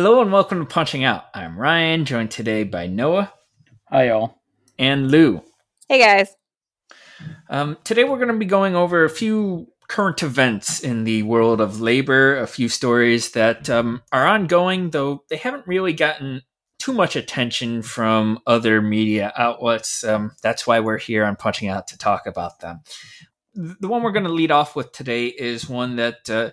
Hello and welcome to Punching Out. I'm Ryan, joined today by Noah. Hi, y'all. And Lou. Hey, guys. Um, today we're going to be going over a few current events in the world of labor, a few stories that um, are ongoing, though they haven't really gotten too much attention from other media outlets. Um, that's why we're here on Punching Out to talk about them. The one we're going to lead off with today is one that uh,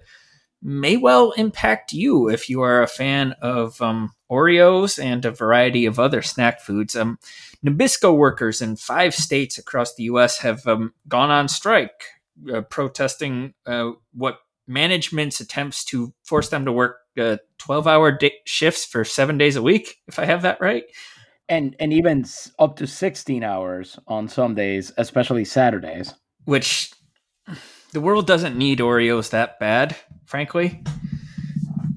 may well impact you if you are a fan of um, Oreos and a variety of other snack foods. Um, Nabisco workers in five states across the U.S. have um, gone on strike, uh, protesting uh, what management's attempts to force them to work uh, 12 hour shifts for seven days a week, if I have that right. And, and even up to 16 hours on some days, especially Saturdays. Which the world doesn't need Oreos that bad, frankly.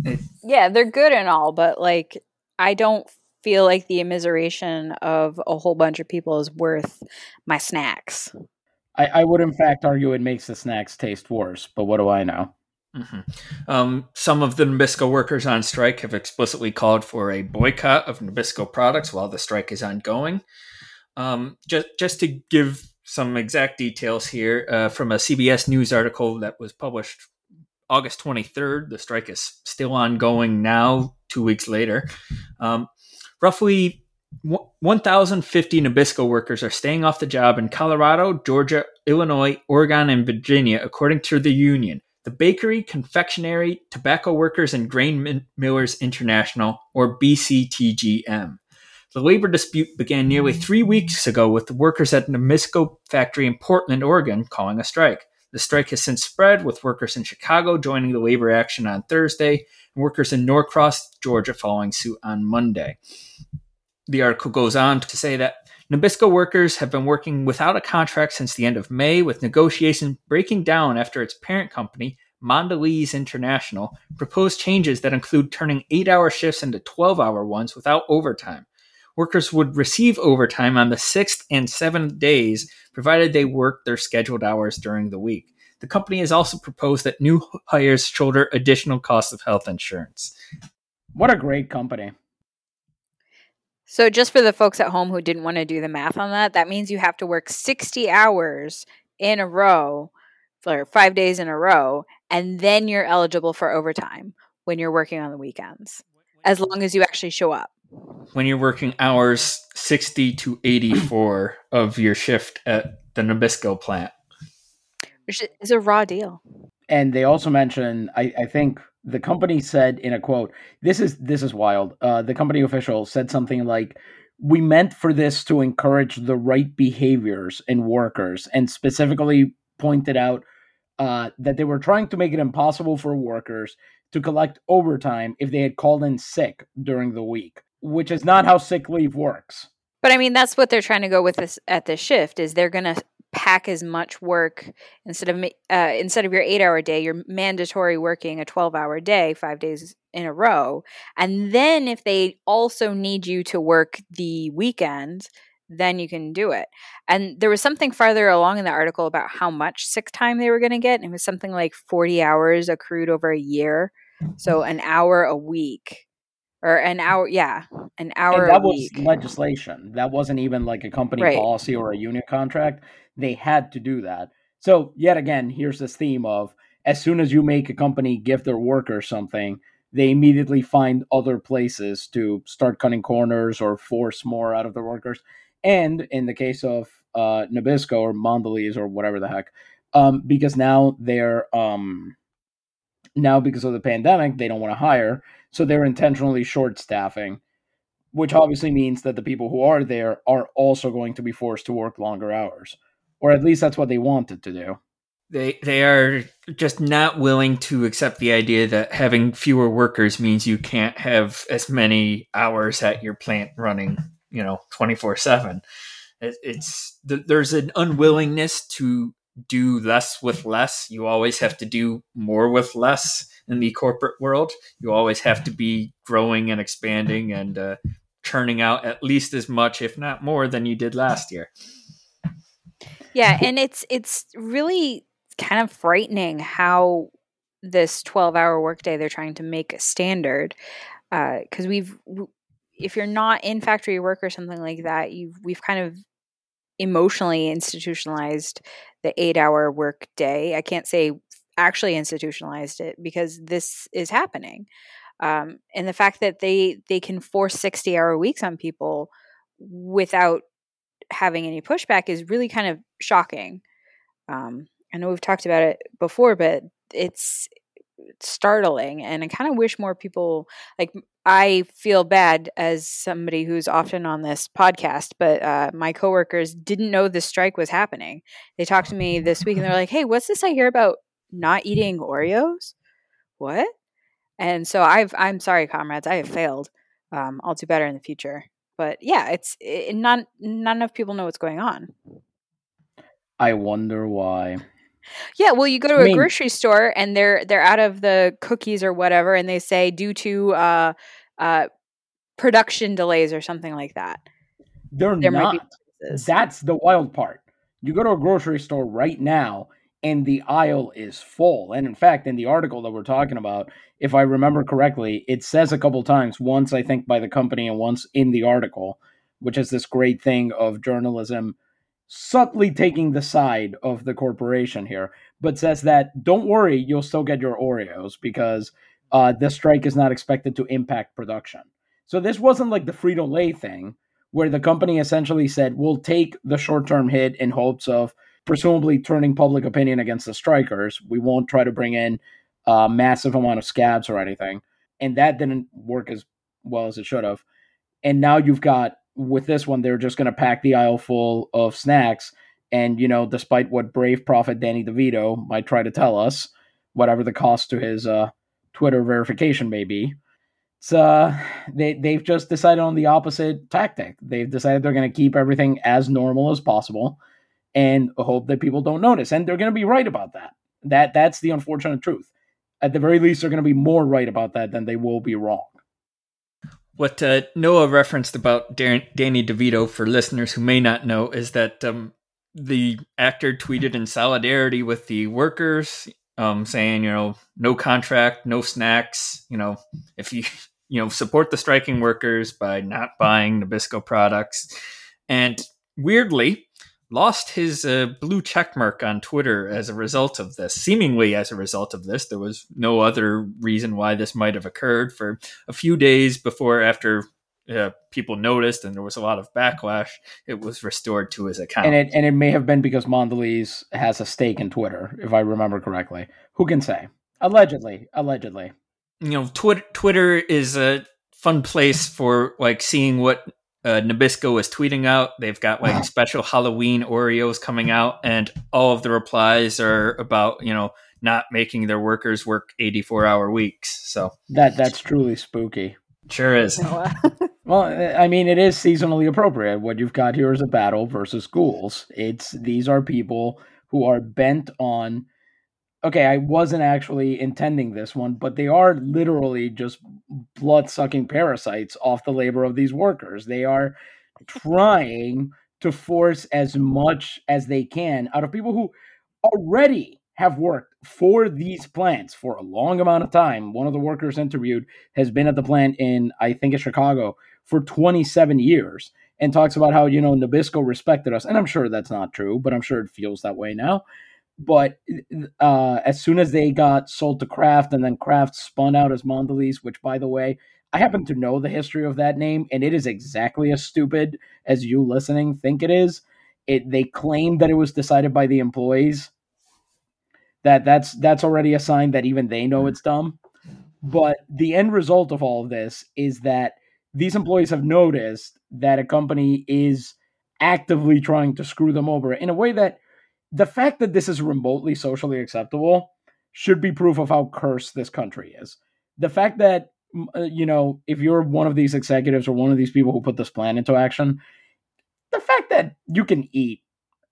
It, yeah, they're good and all, but like I don't feel like the immiseration of a whole bunch of people is worth my snacks. I, I would, in fact, argue it makes the snacks taste worse, but what do I know? Mm-hmm. Um, some of the Nabisco workers on strike have explicitly called for a boycott of Nabisco products while the strike is ongoing. Um, just, just to give some exact details here uh, from a CBS News article that was published August 23rd. The strike is still ongoing now, two weeks later. Um, roughly 1,050 Nabisco workers are staying off the job in Colorado, Georgia, Illinois, Oregon, and Virginia, according to the union. The Bakery, Confectionery, Tobacco Workers, and Grain Millers International, or BCTGM. The labor dispute began nearly mm. three weeks ago with the workers at Nabisco factory in Portland, Oregon, calling a strike. The strike has since spread, with workers in Chicago joining the labor action on Thursday and workers in Norcross, Georgia following suit on Monday. The article goes on to say that Nabisco workers have been working without a contract since the end of May, with negotiations breaking down after its parent company, Mondelez International, proposed changes that include turning eight hour shifts into 12 hour ones without overtime workers would receive overtime on the sixth and seventh days, provided they worked their scheduled hours during the week. The company has also proposed that new hires shoulder additional costs of health insurance. What a great company. So, just for the folks at home who didn't want to do the math on that, that means you have to work 60 hours in a row for five days in a row, and then you're eligible for overtime when you're working on the weekends, as long as you actually show up when you're working hours 60 to 84 of your shift at the Nabisco plant. Which is a raw deal. And they also mentioned, I, I think the company said in a quote, this is this is wild. Uh, the company official said something like, we meant for this to encourage the right behaviors in workers and specifically pointed out uh, that they were trying to make it impossible for workers to collect overtime if they had called in sick during the week which is not how sick leave works. But I mean, that's what they're trying to go with this at this shift is they're going to pack as much work instead of uh, instead of your eight hour day, you're mandatory working a twelve hour day, five days in a row, and then if they also need you to work the weekend, then you can do it. And there was something farther along in the article about how much sick time they were going to get. And it was something like forty hours accrued over a year, so an hour a week or an hour yeah an hour and that was legislation. That wasn't even like a company right. policy or a union contract. They had to do that. So yet again here's this theme of as soon as you make a company give their workers something they immediately find other places to start cutting corners or force more out of their workers. And in the case of uh, nabisco or mondelez or whatever the heck um, because now they're um, now because of the pandemic they don't want to hire so they're intentionally short staffing, which obviously means that the people who are there are also going to be forced to work longer hours. Or at least that's what they wanted to do. they they are just not willing to accept the idea that having fewer workers means you can't have as many hours at your plant running, you know, twenty four seven. It's there's an unwillingness to do less with less. You always have to do more with less in the corporate world. You always have to be growing and expanding and uh, churning out at least as much, if not more, than you did last year. Yeah, and it's it's really kind of frightening how this 12 hour workday they're trying to make a standard because uh, we've if you're not in factory work or something like that you we've kind of emotionally institutionalized the eight hour work day i can't say actually institutionalized it because this is happening um, and the fact that they they can force 60 hour weeks on people without having any pushback is really kind of shocking um, I know we've talked about it before, but it's startling and I kind of wish more people like I feel bad as somebody who's often on this podcast, but uh, my coworkers didn't know this strike was happening. They talked to me this week and they're like, "Hey, what's this I hear about not eating Oreos? What?" And so I've I'm sorry, comrades, I have failed. Um, I'll do better in the future. But yeah, it's it, not not enough people know what's going on. I wonder why. Yeah, well, you go to I a mean, grocery store and they're they're out of the cookies or whatever, and they say due to uh, uh, production delays or something like that. They're there not. That's the wild part. You go to a grocery store right now, and the aisle is full. And in fact, in the article that we're talking about, if I remember correctly, it says a couple times, once I think by the company and once in the article, which is this great thing of journalism subtly taking the side of the corporation here, but says that don't worry, you'll still get your Oreos because uh, the strike is not expected to impact production. So this wasn't like the Frito Lay thing, where the company essentially said we'll take the short term hit in hopes of presumably turning public opinion against the strikers. We won't try to bring in a massive amount of scabs or anything, and that didn't work as well as it should have. And now you've got with this one, they're just going to pack the aisle full of snacks. And, you know, despite what brave prophet Danny DeVito might try to tell us, whatever the cost to his uh, Twitter verification may be, it's, uh, they, they've just decided on the opposite tactic. They've decided they're going to keep everything as normal as possible and hope that people don't notice. And they're going to be right about that. That That's the unfortunate truth. At the very least, they're going to be more right about that than they will be wrong. What uh, Noah referenced about Dan- Danny DeVito, for listeners who may not know, is that um, the actor tweeted in solidarity with the workers, um, saying, you know, no contract, no snacks. You know, if you you know support the striking workers by not buying Nabisco products, and weirdly, lost his uh, blue check mark on Twitter as a result of this. Seemingly, as a result of this, there was no other reason why this might have occurred. For a few days before, after uh, people noticed and there was a lot of backlash, it was restored to his account. And it and it may have been because Mondelez has a stake in Twitter, if I remember correctly. Who can say? Allegedly, allegedly. You know, Twitter Twitter is a fun place for like seeing what uh, Nabisco is tweeting out. They've got like special Halloween Oreos coming out, and all of the replies are about you know not making their workers work 84 hour weeks. So that that's truly spooky. Sure is. well, I mean, it is seasonally appropriate. What you've got here is a battle versus ghouls. It's these are people who are bent on okay, I wasn't actually intending this one, but they are literally just blood sucking parasites off the labor of these workers. They are trying to force as much as they can out of people who already have worked for these plants for a long amount of time. One of the workers interviewed has been at the plant in, I think, in Chicago for 27 years and talks about how, you know, Nabisco respected us. And I'm sure that's not true, but I'm sure it feels that way now. But uh, as soon as they got sold to Kraft and then Kraft spun out as Mondelez, which, by the way, I happen to know the history of that name, and it is exactly as stupid as you listening think it is. It they claimed that it was decided by the employees. That that's that's already a sign that even they know it's dumb. But the end result of all of this is that these employees have noticed that a company is actively trying to screw them over in a way that the fact that this is remotely socially acceptable should be proof of how cursed this country is. The fact that uh, you know, if you're one of these executives or one of these people who put this plan into action, the fact that you can eat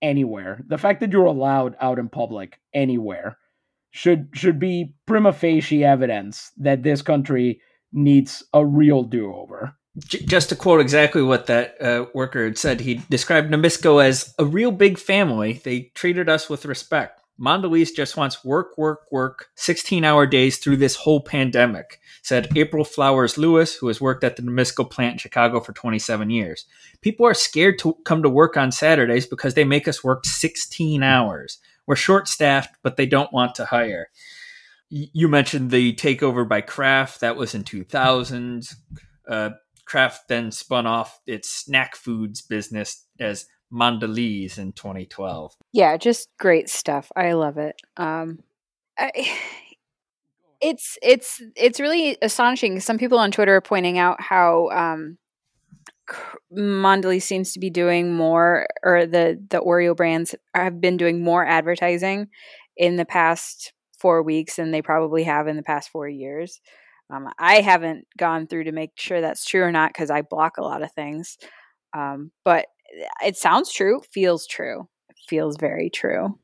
anywhere, the fact that you're allowed out in public anywhere, should should be prima facie evidence that this country needs a real do-over. Just to quote exactly what that uh, worker had said, he described Nabisco as a real big family. They treated us with respect. Mondelez just wants work, work, work, 16 hour days through this whole pandemic, said April Flowers Lewis, who has worked at the Nabisco plant in Chicago for 27 years. People are scared to come to work on Saturdays because they make us work 16 hours. We're short staffed, but they don't want to hire. You mentioned the takeover by Kraft. That was in 2000. Uh, Kraft then spun off its snack foods business as Mondelez in 2012. Yeah, just great stuff. I love it. Um, I, it's it's it's really astonishing. Some people on Twitter are pointing out how um, Mondelez seems to be doing more, or the the Oreo brands have been doing more advertising in the past four weeks than they probably have in the past four years. Um, I haven't gone through to make sure that's true or not because I block a lot of things. Um, but it sounds true, feels true, feels very true.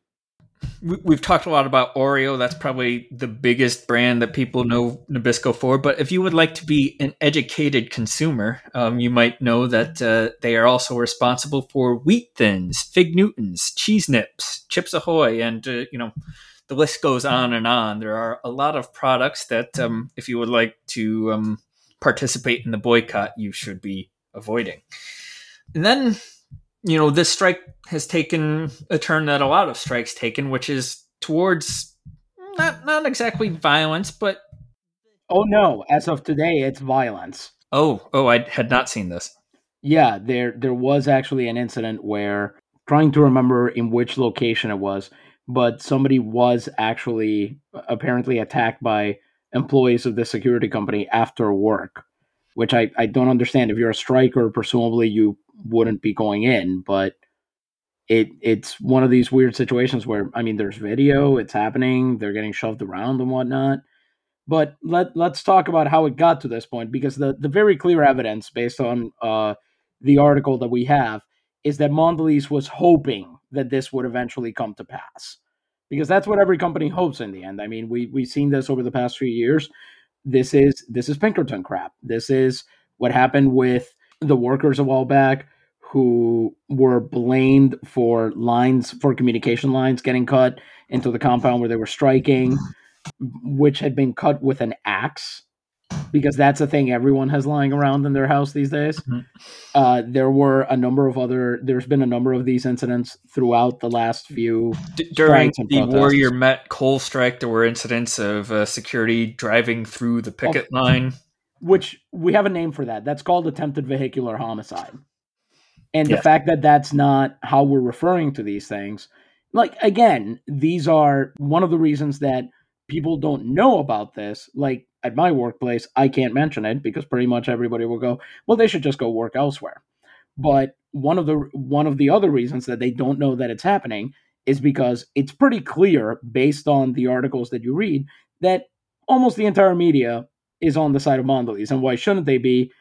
We've talked a lot about Oreo. That's probably the biggest brand that people know Nabisco for. But if you would like to be an educated consumer, um, you might know that uh, they are also responsible for Wheat Thins, Fig Newtons, Cheese Nips, Chips Ahoy, and uh, you know the list goes on and on. There are a lot of products that, um, if you would like to um, participate in the boycott, you should be avoiding. And then you know, this strike has taken a turn that a lot of strikes taken, which is towards not not exactly violence, but oh no, as of today, it's violence. Oh, oh, I had not seen this. Yeah, there there was actually an incident where trying to remember in which location it was, but somebody was actually apparently attacked by employees of the security company after work, which I, I don't understand. If you're a striker, presumably you wouldn't be going in, but it it's one of these weird situations where I mean there's video, it's happening, they're getting shoved around and whatnot. But let let's talk about how it got to this point because the the very clear evidence based on uh, the article that we have is that Mondelez was hoping that this would eventually come to pass because that's what every company hopes in the end. I mean, we we've seen this over the past few years. This is this is Pinkerton crap. This is what happened with the workers a while back who were blamed for lines for communication lines getting cut into the compound where they were striking, mm-hmm. which had been cut with an axe because that's a thing everyone has lying around in their house these days. Mm-hmm. Uh, there were a number of other. There's been a number of these incidents throughout the last few. D- during the protests. Warrior Met coal strike, there were incidents of uh, security driving through the picket oh, line which we have a name for that. That's called attempted vehicular homicide. And the fact that that's not how we're referring to these things, like again, these are one of the reasons that people don't know about this. Like at my workplace, I can't mention it because pretty much everybody will go, well, they should just go work elsewhere. But one of the one of the other reasons that they don't know that it's happening is because it's pretty clear based on the articles that you read that almost the entire media is on the side of Mondelez. And why shouldn't they be?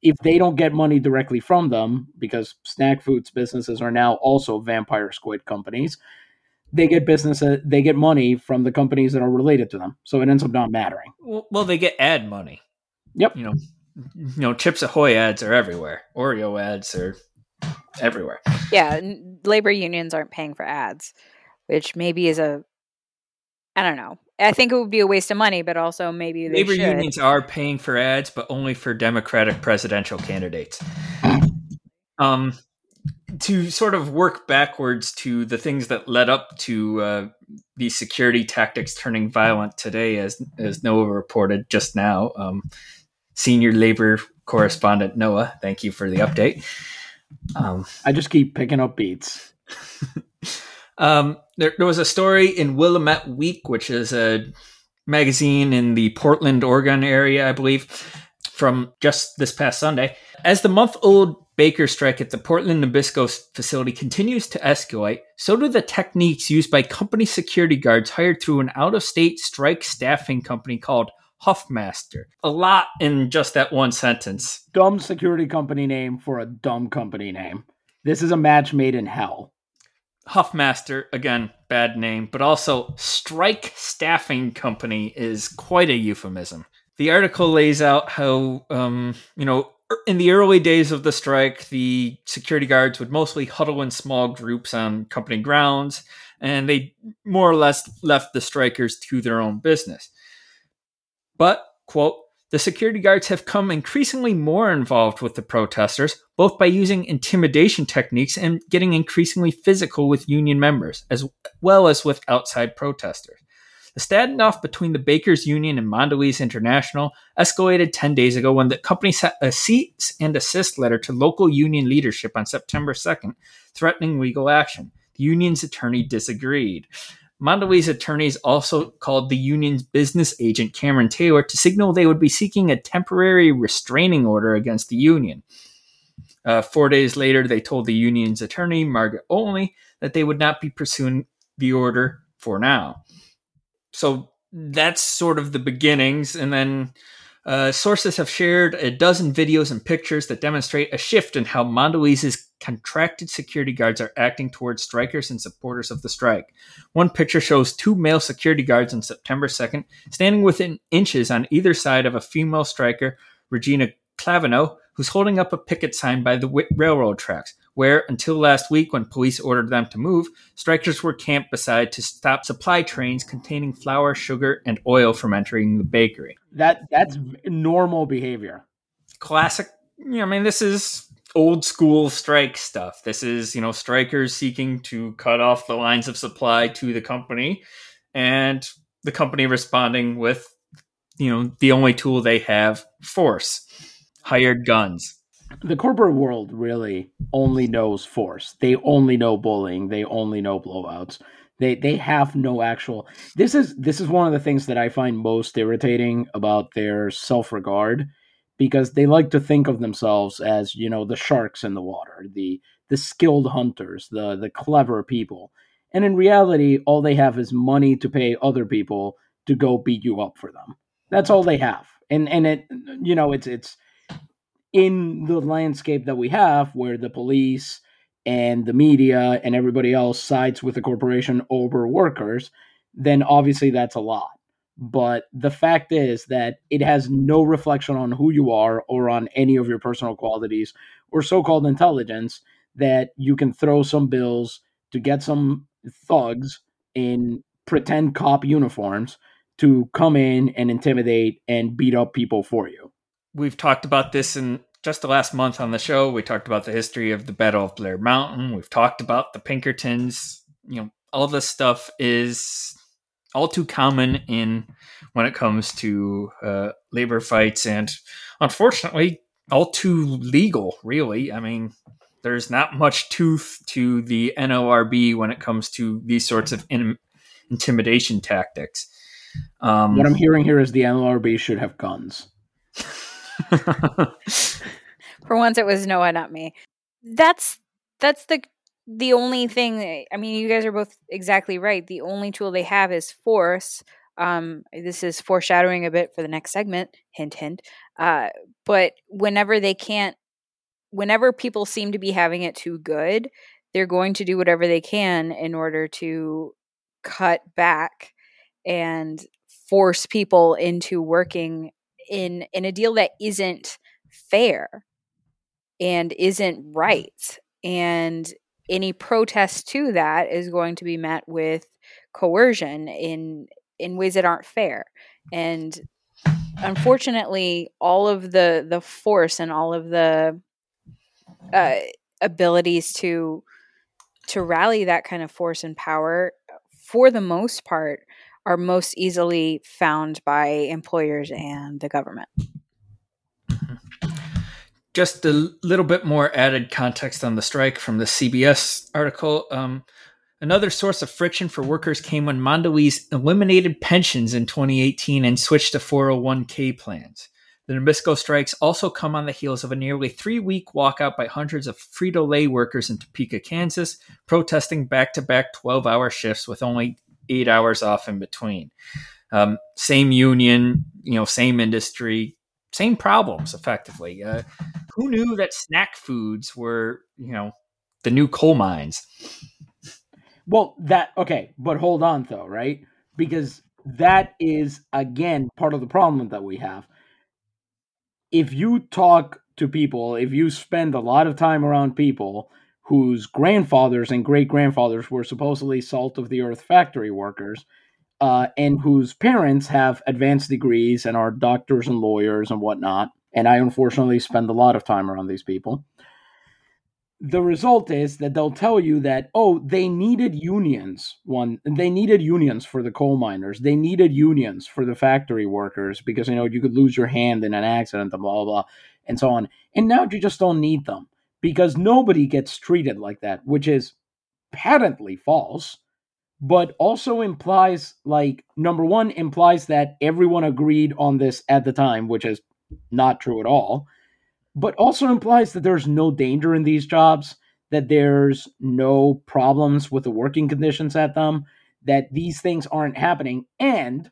If they don't get money directly from them, because snack foods businesses are now also vampire squid companies, they get business, uh, they get money from the companies that are related to them. So it ends up not mattering. Well, they get ad money. Yep. You know, you know, Chips Ahoy ads are everywhere. Oreo ads are everywhere. Yeah, labor unions aren't paying for ads, which maybe is a I don't know. I think it would be a waste of money, but also maybe labor should. unions are paying for ads, but only for Democratic presidential candidates. um, to sort of work backwards to the things that led up to uh, these security tactics turning violent today, as as Noah reported just now. Um, senior labor correspondent Noah, thank you for the update. Um, I just keep picking up beats. Um, there, there, was a story in Willamette Week, which is a magazine in the Portland, Oregon area, I believe, from just this past Sunday. As the month old baker strike at the Portland Nabisco facility continues to escalate, so do the techniques used by company security guards hired through an out of state strike staffing company called Huffmaster. A lot in just that one sentence. Dumb security company name for a dumb company name. This is a match made in hell. Huffmaster, again, bad name, but also Strike Staffing Company is quite a euphemism. The article lays out how, um, you know, in the early days of the strike, the security guards would mostly huddle in small groups on company grounds, and they more or less left the strikers to their own business. But, quote, the security guards have come increasingly more involved with the protesters, both by using intimidation techniques and getting increasingly physical with union members, as well as with outside protesters. The standoff between the Bakers Union and Mondelez International escalated 10 days ago when the company sent a cease and assist letter to local union leadership on September 2nd, threatening legal action. The union's attorney disagreed. Mondelez attorneys also called the union's business agent, Cameron Taylor, to signal they would be seeking a temporary restraining order against the union. Uh, four days later, they told the union's attorney, Margaret Olney, that they would not be pursuing the order for now. So that's sort of the beginnings. And then uh, sources have shared a dozen videos and pictures that demonstrate a shift in how Mondelez's contracted security guards are acting towards strikers and supporters of the strike. One picture shows two male security guards on September 2nd standing within inches on either side of a female striker, Regina Clavino, who's holding up a picket sign by the railroad tracks, where, until last week when police ordered them to move, strikers were camped beside to stop supply trains containing flour, sugar, and oil from entering the bakery. That That's normal behavior. Classic. You know, I mean, this is old school strike stuff. This is, you know, strikers seeking to cut off the lines of supply to the company and the company responding with, you know, the only tool they have force, hired guns. The corporate world really only knows force. They only know bullying. They only know blowouts. They they have no actual. This is this is one of the things that I find most irritating about their self regard because they like to think of themselves as you know the sharks in the water the the skilled hunters the the clever people and in reality all they have is money to pay other people to go beat you up for them that's all they have and and it you know it's it's in the landscape that we have where the police and the media and everybody else sides with the corporation over workers then obviously that's a lot but the fact is that it has no reflection on who you are or on any of your personal qualities or so-called intelligence that you can throw some bills to get some thugs in pretend cop uniforms to come in and intimidate and beat up people for you. We've talked about this in just the last month on the show. We talked about the history of the Battle of Blair Mountain. We've talked about the Pinkertons. You know, all this stuff is all too common in when it comes to uh, labor fights, and unfortunately, all too legal. Really, I mean, there's not much tooth to the NLRB when it comes to these sorts of in- intimidation tactics. Um, what I'm hearing here is the NLRB should have guns. For once, it was Noah, not me. That's that's the the only thing i mean you guys are both exactly right the only tool they have is force um, this is foreshadowing a bit for the next segment hint hint uh, but whenever they can't whenever people seem to be having it too good they're going to do whatever they can in order to cut back and force people into working in in a deal that isn't fair and isn't right and any protest to that is going to be met with coercion in in ways that aren't fair. And unfortunately all of the the force and all of the uh, abilities to to rally that kind of force and power for the most part are most easily found by employers and the government just a little bit more added context on the strike from the CBS article. Um, another source of friction for workers came when Mondelez eliminated pensions in 2018 and switched to 401k plans. The Nabisco strikes also come on the heels of a nearly three week walkout by hundreds of Frito Lay workers in Topeka, Kansas, protesting back to back 12 hour shifts with only eight hours off in between. Um, same union, you know, same industry, same problems effectively. Uh, who knew that snack foods were, you know, the new coal mines? Well, that, okay, but hold on though, right? Because that is, again, part of the problem that we have if you talk to people, if you spend a lot of time around people whose grandfathers and great grandfathers were supposedly salt of the earth factory workers, uh, and whose parents have advanced degrees and are doctors and lawyers and whatnot, and I unfortunately spend a lot of time around these people. The result is that they'll tell you that oh they needed unions one they needed unions for the coal miners. They needed unions for the factory workers because you know you could lose your hand in an accident and blah blah blah and so on. And now you just don't need them because nobody gets treated like that which is patently false but also implies like number one implies that everyone agreed on this at the time which is not true at all but also implies that there's no danger in these jobs, that there's no problems with the working conditions at them, that these things aren't happening, and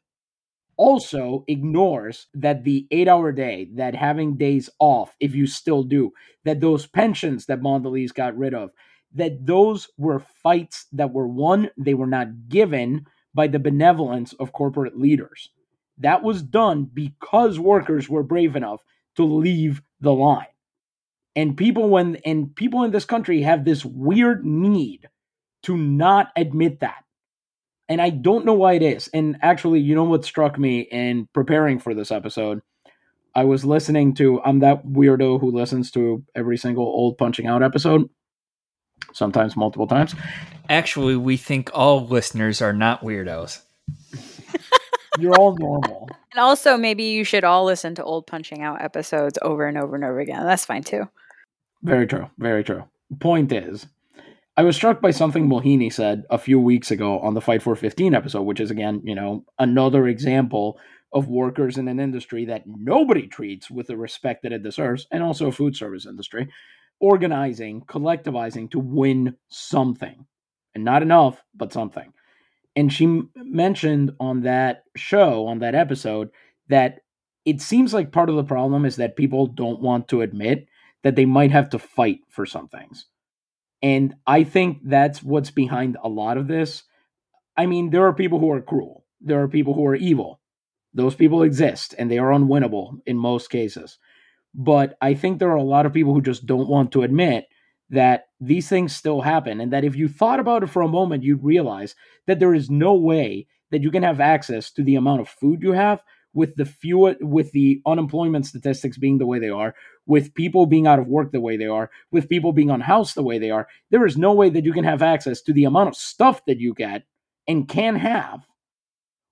also ignores that the eight hour day, that having days off, if you still do, that those pensions that Mondelez got rid of, that those were fights that were won, they were not given by the benevolence of corporate leaders. That was done because workers were brave enough to leave the line. And people when and people in this country have this weird need to not admit that. And I don't know why it is. And actually, you know what struck me in preparing for this episode? I was listening to I'm that weirdo who listens to every single old punching out episode, sometimes multiple times. Actually, we think all listeners are not weirdos. You're all normal. And also, maybe you should all listen to old Punching Out episodes over and over and over again. That's fine too. Very true. Very true. Point is, I was struck by something Mohini said a few weeks ago on the Fight for 15 episode, which is, again, you know, another example of workers in an industry that nobody treats with the respect that it deserves, and also a food service industry, organizing, collectivizing to win something. And not enough, but something and she mentioned on that show on that episode that it seems like part of the problem is that people don't want to admit that they might have to fight for some things and i think that's what's behind a lot of this. I mean there are people who are cruel. There are people who are evil. Those people exist and they are unwinnable in most cases. But i think there are a lot of people who just don't want to admit that these things still happen and that if you thought about it for a moment you'd realize that there is no way that you can have access to the amount of food you have with the few with the unemployment statistics being the way they are with people being out of work the way they are with people being unhoused the way they are there is no way that you can have access to the amount of stuff that you get and can have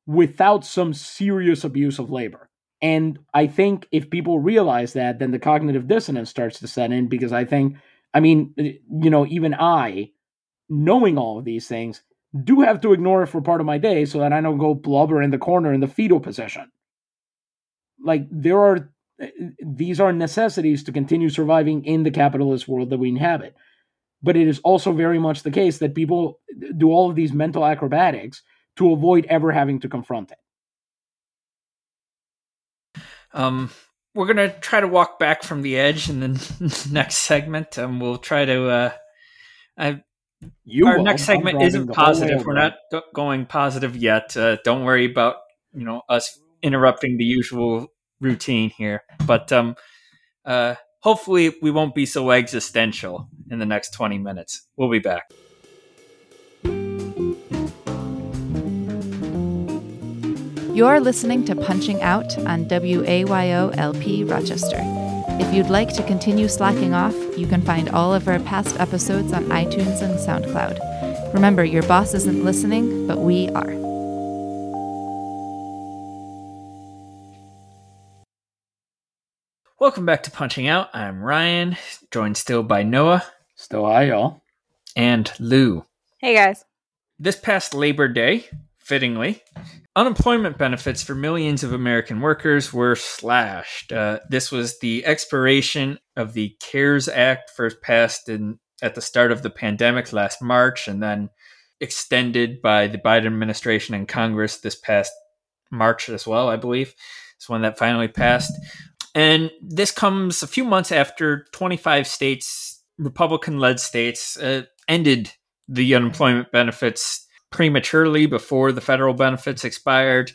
without some serious abuse of labor and i think if people realize that then the cognitive dissonance starts to set in because i think I mean, you know, even I, knowing all of these things, do have to ignore it for part of my day so that I don't go blubber in the corner in the fetal position. Like, there are, these are necessities to continue surviving in the capitalist world that we inhabit. But it is also very much the case that people do all of these mental acrobatics to avoid ever having to confront it. Um, we're gonna try to walk back from the edge in the next segment. and we'll try to. Uh, I, you our next segment isn't positive. We're not go- going positive yet. Uh, don't worry about you know us interrupting the usual routine here. But um, uh, hopefully, we won't be so existential in the next twenty minutes. We'll be back. You're listening to Punching Out on WAYOLP Rochester. If you'd like to continue slacking off, you can find all of our past episodes on iTunes and SoundCloud. Remember, your boss isn't listening, but we are. Welcome back to Punching Out. I'm Ryan, joined still by Noah. Still hi, y'all. And Lou. Hey, guys. This past Labor Day, fittingly, unemployment benefits for millions of American workers were slashed. Uh, this was the expiration of the CARES Act, first passed in at the start of the pandemic last March, and then extended by the Biden administration and Congress this past March as well, I believe. It's one that finally passed. And this comes a few months after 25 states, Republican led states, uh, ended the unemployment benefits prematurely before the federal benefits expired.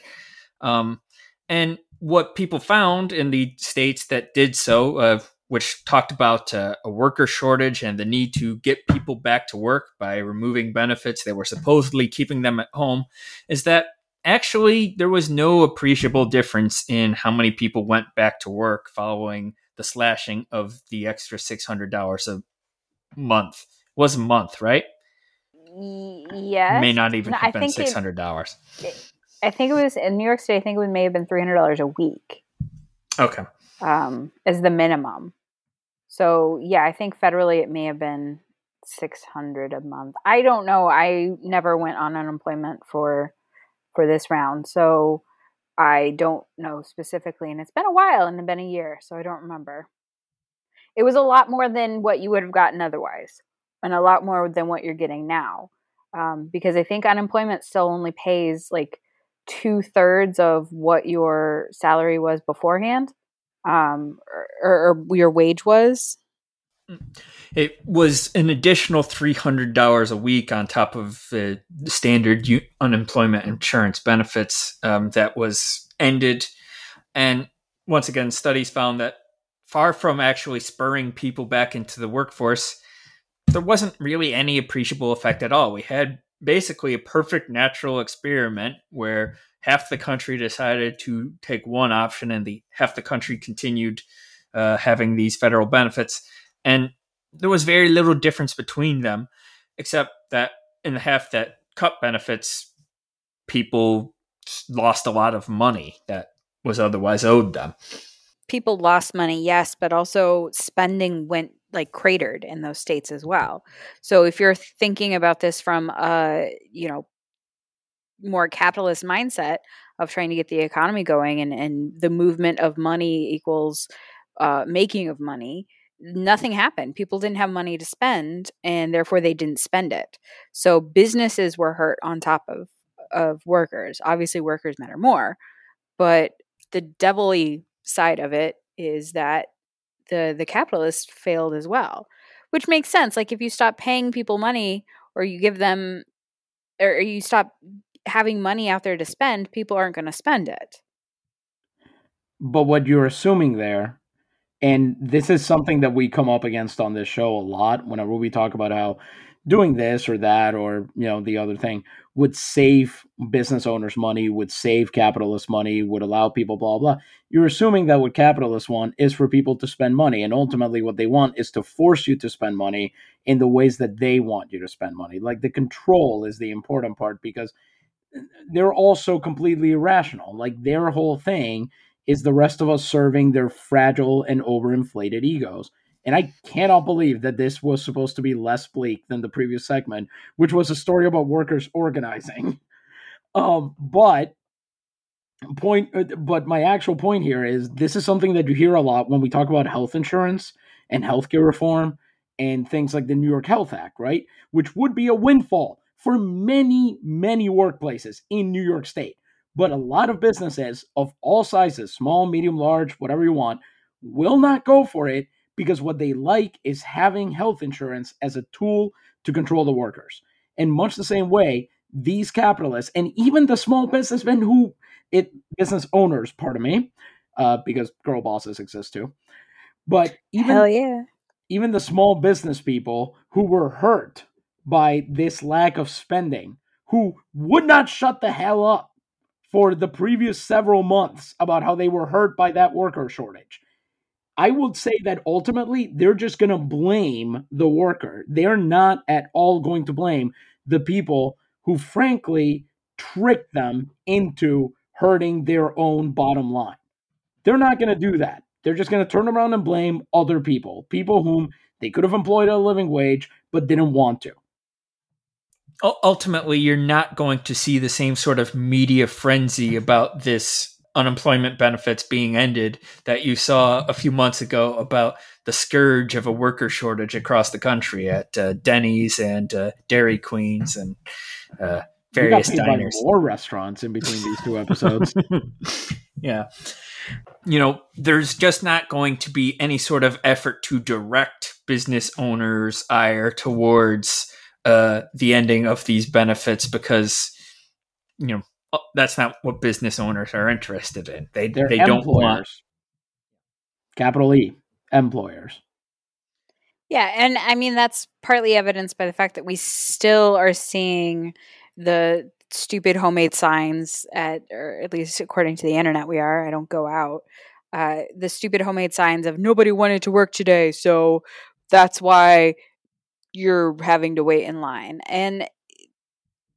Um, and what people found in the states that did so, uh, which talked about uh, a worker shortage and the need to get people back to work by removing benefits that were supposedly keeping them at home, is that actually there was no appreciable difference in how many people went back to work following the slashing of the extra $600 a month. It was a month, right? Yes. May not even no, have I been $600. It, I think it was in New York State, I think it may have been $300 a week. Okay. Um, as the minimum. So, yeah, I think federally it may have been 600 a month. I don't know. I never went on unemployment for for this round. So I don't know specifically. And it's been a while and it's been a year, so I don't remember. It was a lot more than what you would have gotten otherwise, and a lot more than what you're getting now. Um, because I think unemployment still only pays like two thirds of what your salary was beforehand, um, or, or your wage was. It was an additional three hundred dollars a week on top of the standard u- unemployment insurance benefits um, that was ended, and once again, studies found that far from actually spurring people back into the workforce, there wasn't really any appreciable effect at all. We had basically a perfect natural experiment where half the country decided to take one option and the half the country continued uh, having these federal benefits and there was very little difference between them, except that in the half that cut benefits, people lost a lot of money that was otherwise owed them. People lost money, yes, but also spending went like cratered in those states as well. So if you're thinking about this from a, you know, more capitalist mindset of trying to get the economy going and, and the movement of money equals uh, making of money, nothing happened. People didn't have money to spend, and therefore they didn't spend it. So businesses were hurt on top of of workers. Obviously, workers matter more, but the devilly side of it is that the the capitalists failed as well, which makes sense. Like if you stop paying people money, or you give them, or you stop having money out there to spend, people aren't going to spend it. But what you're assuming there and this is something that we come up against on this show a lot whenever we talk about how doing this or that or you know the other thing would save business owners money would save capitalists money would allow people blah blah you're assuming that what capitalists want is for people to spend money and ultimately what they want is to force you to spend money in the ways that they want you to spend money. Like the control is the important part because they're also completely irrational. Like their whole thing is the rest of us serving their fragile and overinflated egos. And I cannot believe that this was supposed to be less bleak than the previous segment, which was a story about workers organizing. Um, but point uh, but my actual point here is this is something that you hear a lot when we talk about health insurance and healthcare reform and things like the New York Health Act, right? Which would be a windfall for many, many workplaces in New York State. But a lot of businesses of all sizes, small, medium, large, whatever you want, will not go for it because what they like is having health insurance as a tool to control the workers. In much the same way, these capitalists and even the small businessmen who it business owners, pardon me, uh, because girl bosses exist too. But even Hell yeah. even the small business people who were hurt by this lack of spending, who would not shut the hell up for the previous several months about how they were hurt by that worker shortage. I would say that ultimately they're just going to blame the worker. They're not at all going to blame the people who, frankly, tricked them into hurting their own bottom line. They're not going to do that. They're just going to turn around and blame other people, people whom they could have employed at a living wage but didn't want to. Ultimately you're not going to see the same sort of media frenzy about this unemployment benefits being ended that you saw a few months ago about the scourge of a worker shortage across the country at uh, Denny's and uh, Dairy Queens and uh, various diners. More restaurants in between these two episodes. yeah, you know, there's just not going to be any sort of effort to direct business owners' ire towards uh, the ending of these benefits because you know uh, that's not what business owners are interested in. They They're they don't want capital E employers. Yeah, and I mean that's partly evidenced by the fact that we still are seeing the stupid homemade signs at or at least according to the internet we are. I don't go out. Uh, the stupid homemade signs of nobody wanted to work today, so that's why you're having to wait in line. And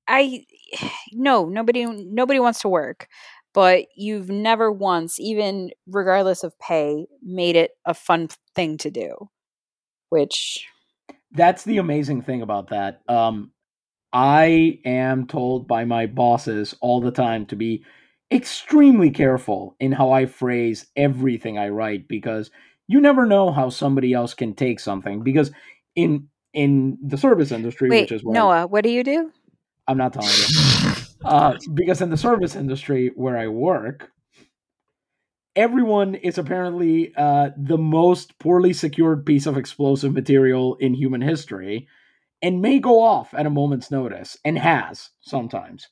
I no, nobody nobody wants to work, but you've never once, even regardless of pay, made it a fun thing to do. Which that's the amazing thing about that. Um I am told by my bosses all the time to be extremely careful in how I phrase everything I write because you never know how somebody else can take something because in in the service industry Wait, which is where Noah, what do you do? I'm not telling you. uh, because in the service industry where I work, everyone is apparently uh, the most poorly secured piece of explosive material in human history and may go off at a moment's notice and has sometimes.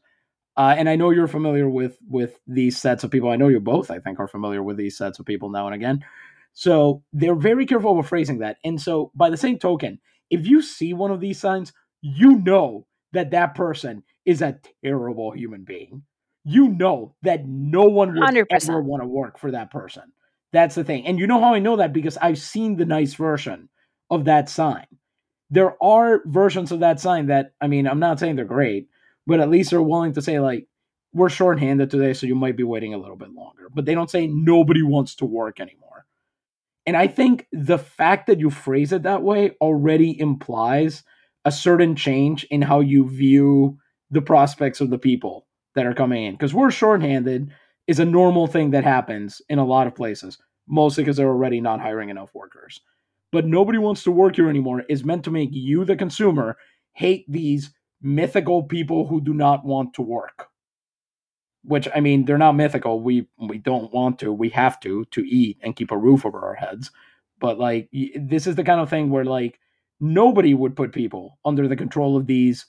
Uh, and I know you're familiar with with these sets of people. I know you both, I think, are familiar with these sets of people now and again. So they're very careful with phrasing that. And so, by the same token, if you see one of these signs, you know that that person is a terrible human being. You know that no one would 100%. ever want to work for that person. That's the thing. And you know how I know that? Because I've seen the nice version of that sign. There are versions of that sign that, I mean, I'm not saying they're great, but at least they're willing to say, like, we're shorthanded today, so you might be waiting a little bit longer. But they don't say nobody wants to work anymore. And I think the fact that you phrase it that way already implies a certain change in how you view the prospects of the people that are coming in. Because we're shorthanded is a normal thing that happens in a lot of places, mostly because they're already not hiring enough workers. But nobody wants to work here anymore is meant to make you, the consumer, hate these mythical people who do not want to work. Which I mean, they're not mythical. We we don't want to. We have to to eat and keep a roof over our heads. But like, this is the kind of thing where like nobody would put people under the control of these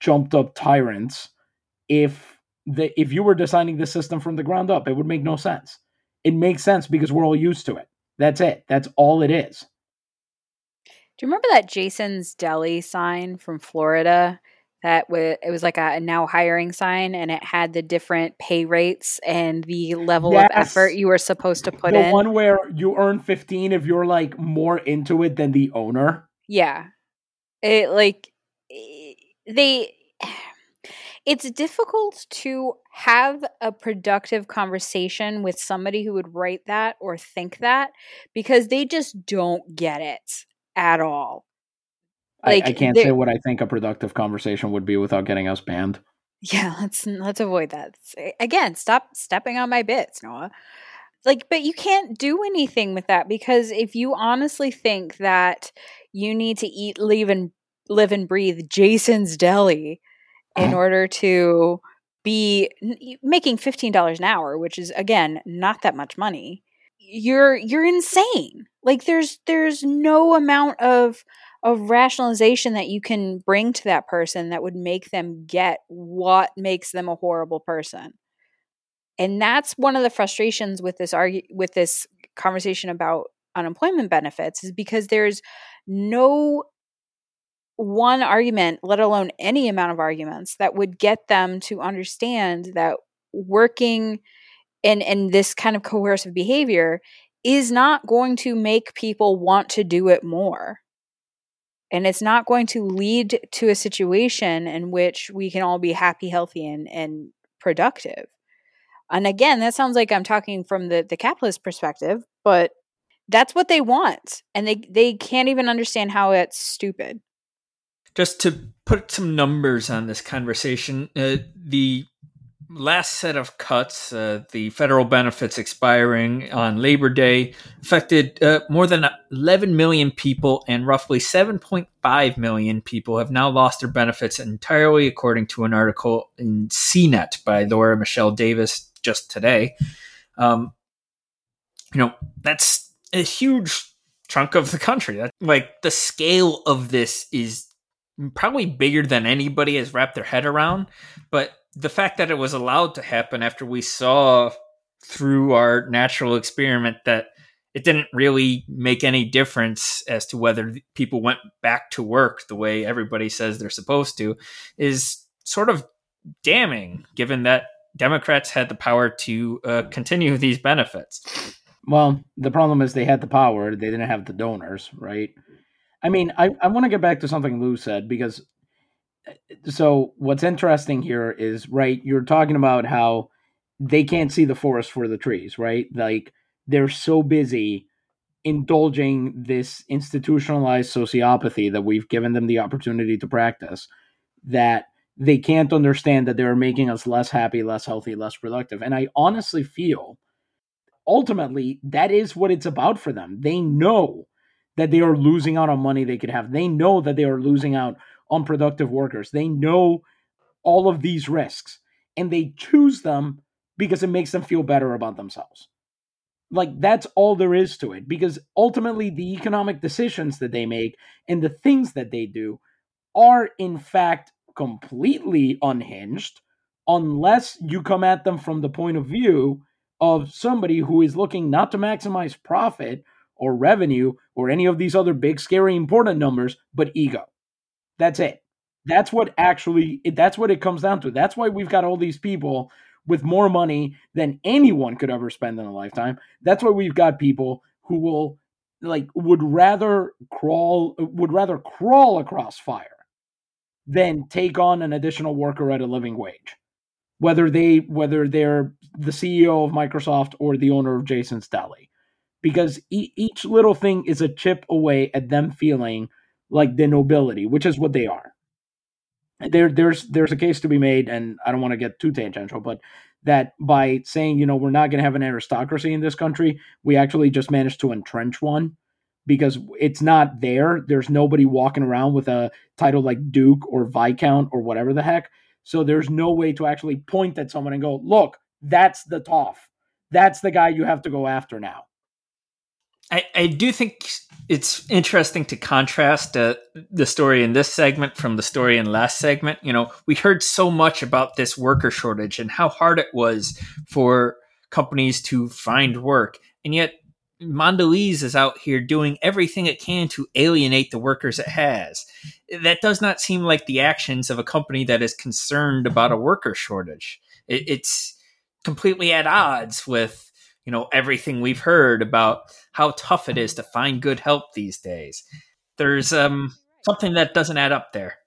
jumped up tyrants if the if you were designing the system from the ground up it would make no sense it makes sense because we're all used to it that's it that's all it is do you remember that jason's deli sign from florida that w- it was like a, now hiring sign and it had the different pay rates and the level yes. of effort you were supposed to put the in. one where you earn 15 if you're like more into it than the owner. Yeah. It like eh, they it's difficult to have a productive conversation with somebody who would write that or think that because they just don't get it at all. Like, I, I can't say what I think a productive conversation would be without getting us banned. Yeah, let's let's avoid that. Eh, again, stop stepping on my bits, Noah. Like, but you can't do anything with that because if you honestly think that you need to eat, live, and live and breathe Jason's Deli in oh. order to be making fifteen dollars an hour, which is again not that much money, you're you're insane. Like, there's there's no amount of of rationalization that you can bring to that person that would make them get what makes them a horrible person. And that's one of the frustrations with this argue with this conversation about unemployment benefits is because there's no one argument, let alone any amount of arguments that would get them to understand that working in in this kind of coercive behavior is not going to make people want to do it more and it's not going to lead to a situation in which we can all be happy healthy and, and productive. And again that sounds like i'm talking from the, the capitalist perspective but that's what they want and they, they can't even understand how it's stupid. Just to put some numbers on this conversation, uh, the last set of cuts, uh, the federal benefits expiring on Labor Day, affected uh, more than 11 million people, and roughly 7.5 million people have now lost their benefits entirely, according to an article in CNET by Laura Michelle Davis just today. Um, you know, that's a huge chunk of the country. That, like the scale of this is probably bigger than anybody has wrapped their head around, but the fact that it was allowed to happen after we saw through our natural experiment that it didn't really make any difference as to whether people went back to work the way everybody says they're supposed to is sort of damning given that democrats had the power to uh, continue these benefits. Well the problem is they had the power they didn't have the donors right? I mean i, I want to get back to something lou said because so what's interesting here is right you're talking about how they can't see the forest for the trees right? Like they're so busy indulging this institutionalized sociopathy that we've given them the opportunity to practice that they can't understand that they're making us less happy less healthy less productive. And i honestly feel ultimately that is what it's about for them. They know that they are losing out on money they could have. They know that they are losing out unproductive workers. They know all of these risks and they choose them because it makes them feel better about themselves. Like that's all there is to it because ultimately the economic decisions that they make and the things that they do are in fact completely unhinged unless you come at them from the point of view of somebody who is looking not to maximize profit or revenue or any of these other big scary important numbers but ego that's it. That's what actually that's what it comes down to. That's why we've got all these people with more money than anyone could ever spend in a lifetime. That's why we've got people who will like would rather crawl would rather crawl across fire than take on an additional worker at a living wage. Whether they whether they're the CEO of Microsoft or the owner of Jason's Deli. Because e- each little thing is a chip away at them feeling like the nobility, which is what they are. There, there's there's a case to be made, and I don't want to get too tangential, but that by saying you know we're not going to have an aristocracy in this country, we actually just managed to entrench one because it's not there. There's nobody walking around with a title like Duke or Viscount or whatever the heck. So there's no way to actually point at someone and go, look, that's the toff. That's the guy you have to go after now. I, I do think it's interesting to contrast uh, the story in this segment from the story in last segment. You know, we heard so much about this worker shortage and how hard it was for companies to find work, and yet Mondelez is out here doing everything it can to alienate the workers it has. That does not seem like the actions of a company that is concerned about a worker shortage. It, it's completely at odds with you know everything we've heard about how tough it is to find good help these days. There's um something that doesn't add up there.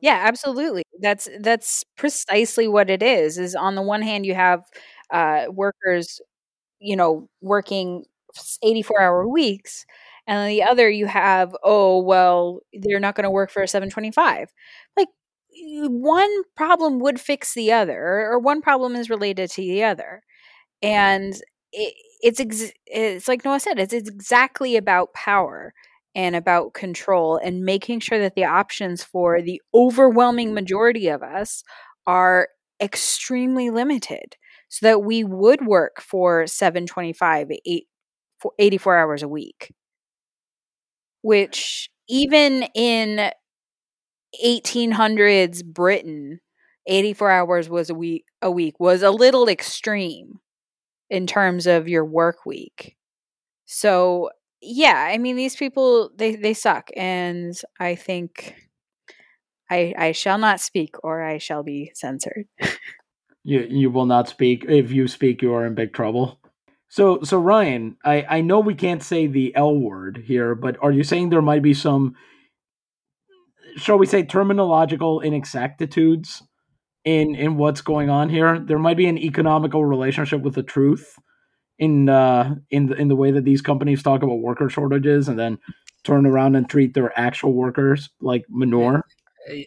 Yeah, absolutely. That's that's precisely what it is. Is on the one hand you have uh, workers, you know, working 84 hour weeks and on the other you have oh well they're not going to work for a 725 like one problem would fix the other or one problem is related to the other and it, it's ex- it's like Noah said, it's, it's exactly about power and about control and making sure that the options for the overwhelming majority of us are extremely limited so that we would work for 725 8 84 hours a week. Which even in 1800s britain 84 hours was a week a week was a little extreme in terms of your work week. So, yeah, I mean these people they they suck and I think I I shall not speak or I shall be censored. you you will not speak. If you speak you are in big trouble. So so Ryan, I I know we can't say the L word here, but are you saying there might be some shall we say terminological inexactitudes in in what's going on here. There might be an economical relationship with the truth in uh in the in the way that these companies talk about worker shortages and then turn around and treat their actual workers like manure.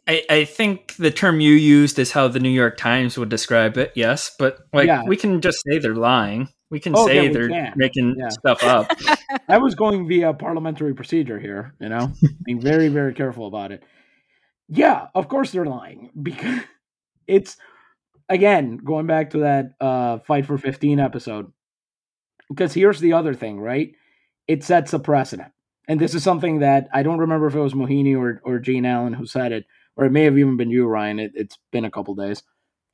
I, I think the term you used is how the New York Times would describe it. Yes, but like yeah. we can just say they're lying. We can oh, say yeah, they're can. making yeah. stuff up. I was going via parliamentary procedure here. You know, being very very careful about it. Yeah, of course they're lying because it's again going back to that uh, fight for fifteen episode. Because here's the other thing, right? It sets a precedent and this is something that I don't remember if it was Mohini or or Gene Allen who said it, or it may have even been you, Ryan. It, has been a couple days.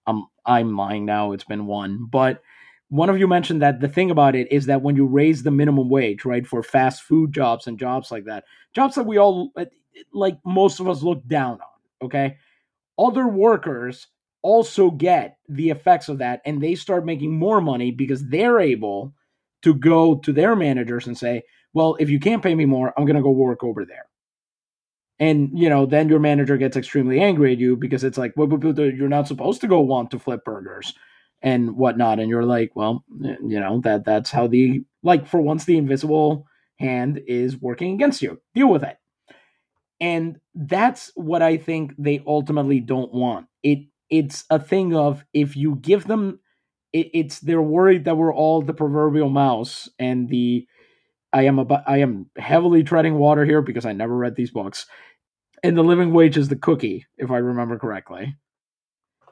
I'm I'm lying now. It's been one, but one of you mentioned that the thing about it is that when you raise the minimum wage, right, for fast food jobs and jobs like that, jobs that we all like, most of us look down on. Okay, other workers also get the effects of that, and they start making more money because they're able to go to their managers and say, well, if you can't pay me more, I'm going to go work over there. And, you know, then your manager gets extremely angry at you because it's like, well, you're not supposed to go want to flip burgers and whatnot. And you're like, well, you know, that that's how the, like, for once the invisible hand is working against you. Deal with it. And that's what I think they ultimately don't want. It it's a thing of if you give them it, it's they're worried that we're all the proverbial mouse and the I am about I am heavily treading water here because I never read these books. And the living wage is the cookie, if I remember correctly.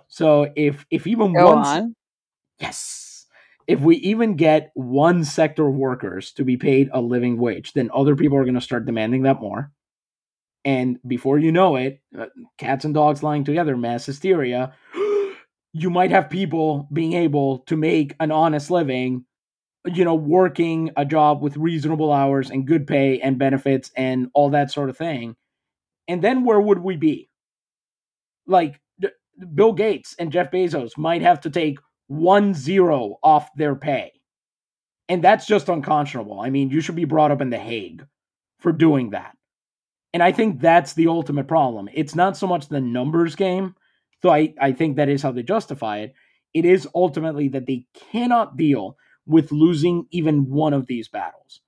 So if if even Go one on. yes, if we even get one sector of workers to be paid a living wage, then other people are going to start demanding that more. And before you know it, uh, cats and dogs lying together, mass hysteria. you might have people being able to make an honest living you know, working a job with reasonable hours and good pay and benefits and all that sort of thing. And then where would we be? Like Bill Gates and Jeff Bezos might have to take one zero off their pay. And that's just unconscionable. I mean, you should be brought up in The Hague for doing that. And I think that's the ultimate problem. It's not so much the numbers game, though I, I think that is how they justify it. It is ultimately that they cannot deal with losing even one of these battles.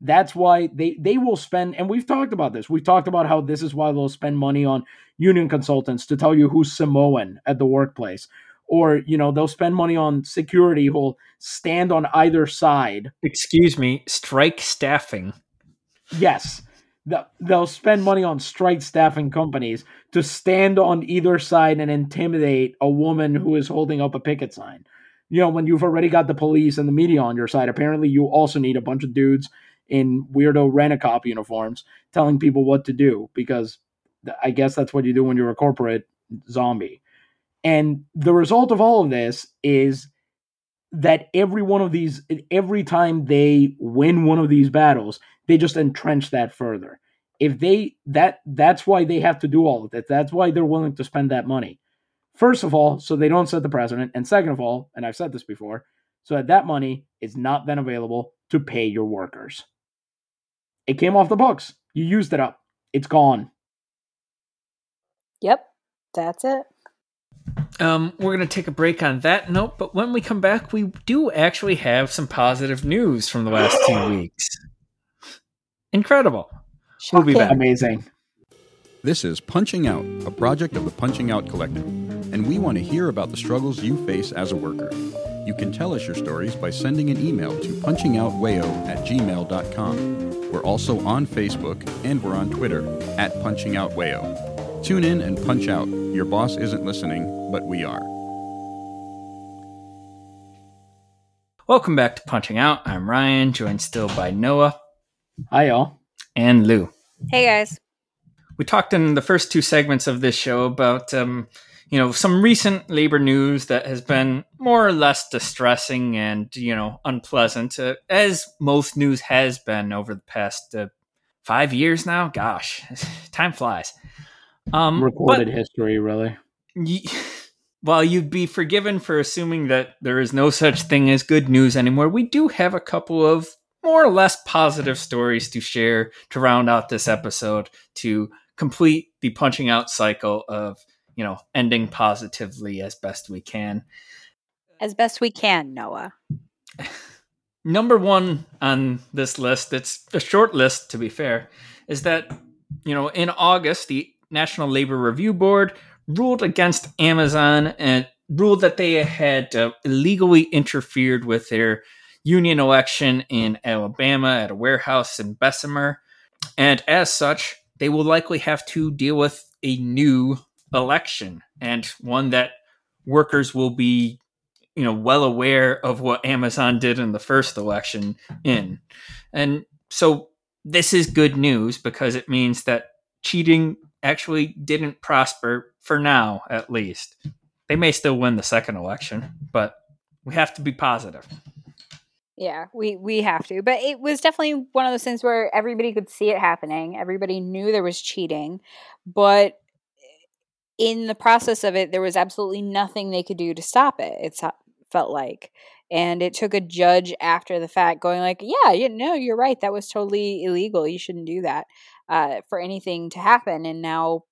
That's why they they will spend and we've talked about this. We've talked about how this is why they'll spend money on union consultants to tell you who's Samoan at the workplace. Or, you know, they'll spend money on security who'll stand on either side. Excuse me, strike staffing. Yes. They'll spend money on strike staffing companies to stand on either side and intimidate a woman who is holding up a picket sign you know, when you've already got the police and the media on your side, apparently you also need a bunch of dudes in weirdo rent-a-cop uniforms telling people what to do because I guess that's what you do when you're a corporate zombie. And the result of all of this is that every one of these, every time they win one of these battles, they just entrench that further. If they that that's why they have to do all of that. That's why they're willing to spend that money. First of all, so they don't set the precedent. And second of all, and I've said this before, so that that money is not then available to pay your workers. It came off the books. You used it up. It's gone. Yep, that's it. Um, we're going to take a break on that note, but when we come back, we do actually have some positive news from the last two weeks. Incredible. We'll be back. Amazing. This is Punching Out, a project of the Punching Out Collective and we want to hear about the struggles you face as a worker. You can tell us your stories by sending an email to punchingoutwayo at gmail.com. We're also on Facebook and we're on Twitter at punchingoutwayo. Tune in and punch out. Your boss isn't listening, but we are. Welcome back to Punching Out. I'm Ryan, joined still by Noah. Hi, y'all. And Lou. Hey, guys. We talked in the first two segments of this show about um, you know, some recent labor news that has been more or less distressing and, you know, unpleasant, uh, as most news has been over the past uh, five years now. Gosh, time flies. Um, Recorded but, history, really. Y- while you'd be forgiven for assuming that there is no such thing as good news anymore, we do have a couple of more or less positive stories to share to round out this episode to complete the punching out cycle of you know, ending positively as best we can. As best we can, Noah. number one on this list, it's a short list to be fair, is that, you know, in August, the National Labor Review Board ruled against Amazon and ruled that they had uh, illegally interfered with their union election in Alabama at a warehouse in Bessemer. And as such, they will likely have to deal with a new election and one that workers will be you know well aware of what Amazon did in the first election in. And so this is good news because it means that cheating actually didn't prosper for now at least. They may still win the second election, but we have to be positive. Yeah, we we have to. But it was definitely one of those things where everybody could see it happening. Everybody knew there was cheating, but in the process of it, there was absolutely nothing they could do to stop it. It felt like, and it took a judge after the fact going like, "Yeah, you know, you're right. That was totally illegal. You shouldn't do that uh, for anything to happen." And now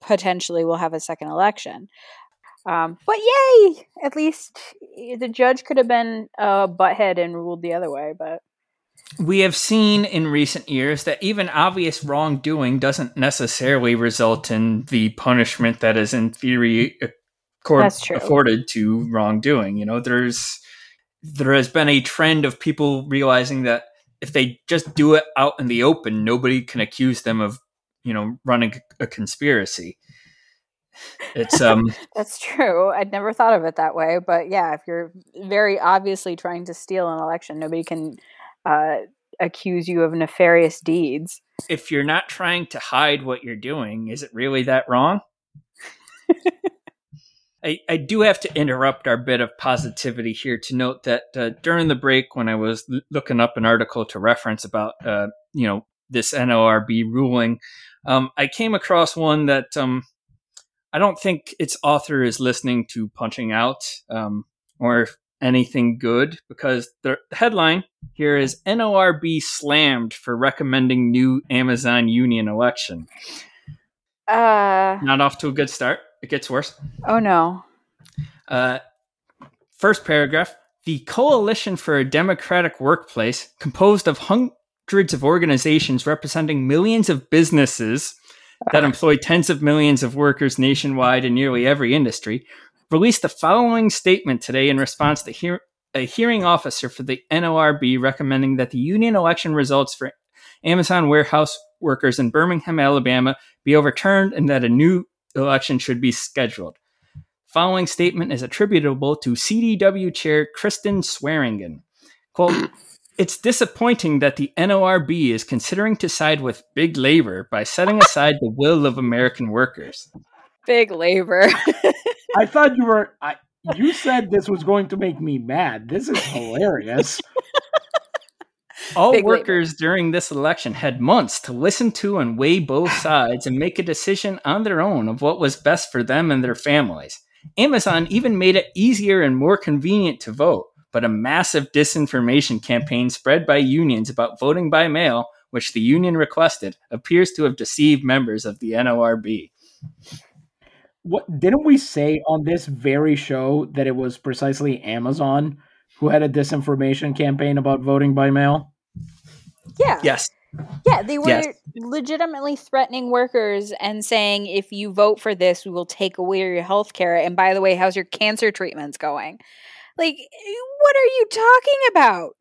potentially we'll have a second election. Um, but yay! At least eh, the judge could have been a butthead and ruled the other way. But we have seen in recent years that even obvious wrongdoing doesn't necessarily result in the punishment that is in theory accord- afforded to wrongdoing. You know, there's there has been a trend of people realizing that if they just do it out in the open, nobody can accuse them of, you know, running a conspiracy. It's um That's true. I'd never thought of it that way, but yeah, if you're very obviously trying to steal an election, nobody can uh, accuse you of nefarious deeds. If you're not trying to hide what you're doing, is it really that wrong? I, I do have to interrupt our bit of positivity here to note that uh, during the break, when I was l- looking up an article to reference about, uh, you know, this NLRB ruling, um, I came across one that um, I don't think its author is listening to Punching Out um, or anything good because the headline here is NLRB slammed for recommending new Amazon union election. Uh, Not off to a good start. It gets worse. Oh no. Uh, first paragraph. The Coalition for a Democratic Workplace, composed of hundreds of organizations representing millions of businesses that employ tens of millions of workers nationwide in nearly every industry, released the following statement today in response to hear- a hearing officer for the NLRB recommending that the union election results for Amazon warehouse workers in Birmingham, Alabama be overturned and that a new election should be scheduled. Following statement is attributable to CDW Chair Kristen Swearingen. Quote, it's disappointing that the NLRB is considering to side with big labor by setting aside the will of American workers. Big labor. I thought you were. I, you said this was going to make me mad. This is hilarious. All Big workers labor. during this election had months to listen to and weigh both sides and make a decision on their own of what was best for them and their families. Amazon even made it easier and more convenient to vote, but a massive disinformation campaign spread by unions about voting by mail, which the union requested, appears to have deceived members of the NLRB what didn't we say on this very show that it was precisely Amazon who had a disinformation campaign about voting by mail? Yeah. Yes. Yeah, they were yes. legitimately threatening workers and saying, if you vote for this, we will take away your health care. And by the way, how's your cancer treatments going? Like, what are you talking about?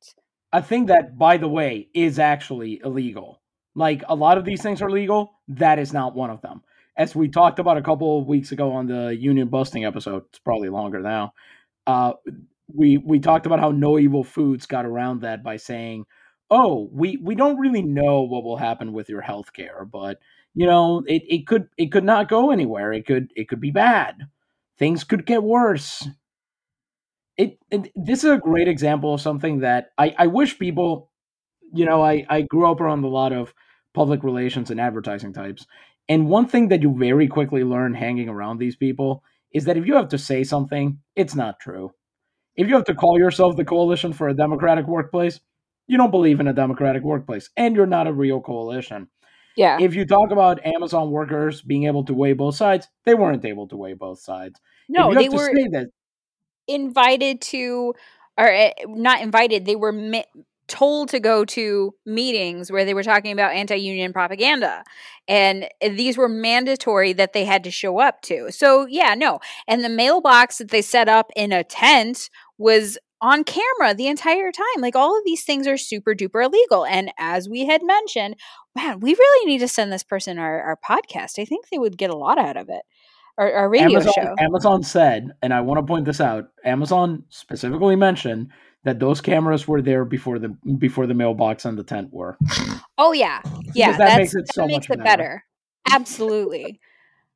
I think that, by the way, is actually illegal. Like, a lot of these things are legal. That is not one of them as we talked about a couple of weeks ago on the union busting episode, it's probably longer now. Uh, we we talked about how No Evil Foods got around that by saying, "Oh, we we don't really know what will happen with your health care, but you know, it, it could it could not go anywhere. It could it could be bad. Things could get worse." It, it this is a great example of something that I I wish people, you know, I I grew up around a lot of public relations and advertising types and one thing that you very quickly learn hanging around these people is that if you have to say something, it's not true. If you have to call yourself the coalition for a democratic workplace, you don't believe in a democratic workplace and you're not a real coalition. Yeah. If you talk about Amazon workers being able to weigh both sides, they weren't able to weigh both sides. No, they were that, invited to or uh, not invited. They were ma- told to go to meetings where they were talking about anti-union propaganda and these were mandatory that they had to show up to. So yeah no and the mailbox that they set up in a tent was on camera the entire time. Like all of these things are super duper illegal and as we had mentioned man we really need to send this person our, our podcast. I think they would get a lot out of it our, our radio amazon, show amazon said and i want to point this out amazon specifically mentioned that those cameras were there before the before the mailbox and the tent were. Oh yeah, yeah. that makes it so makes much it better. Absolutely.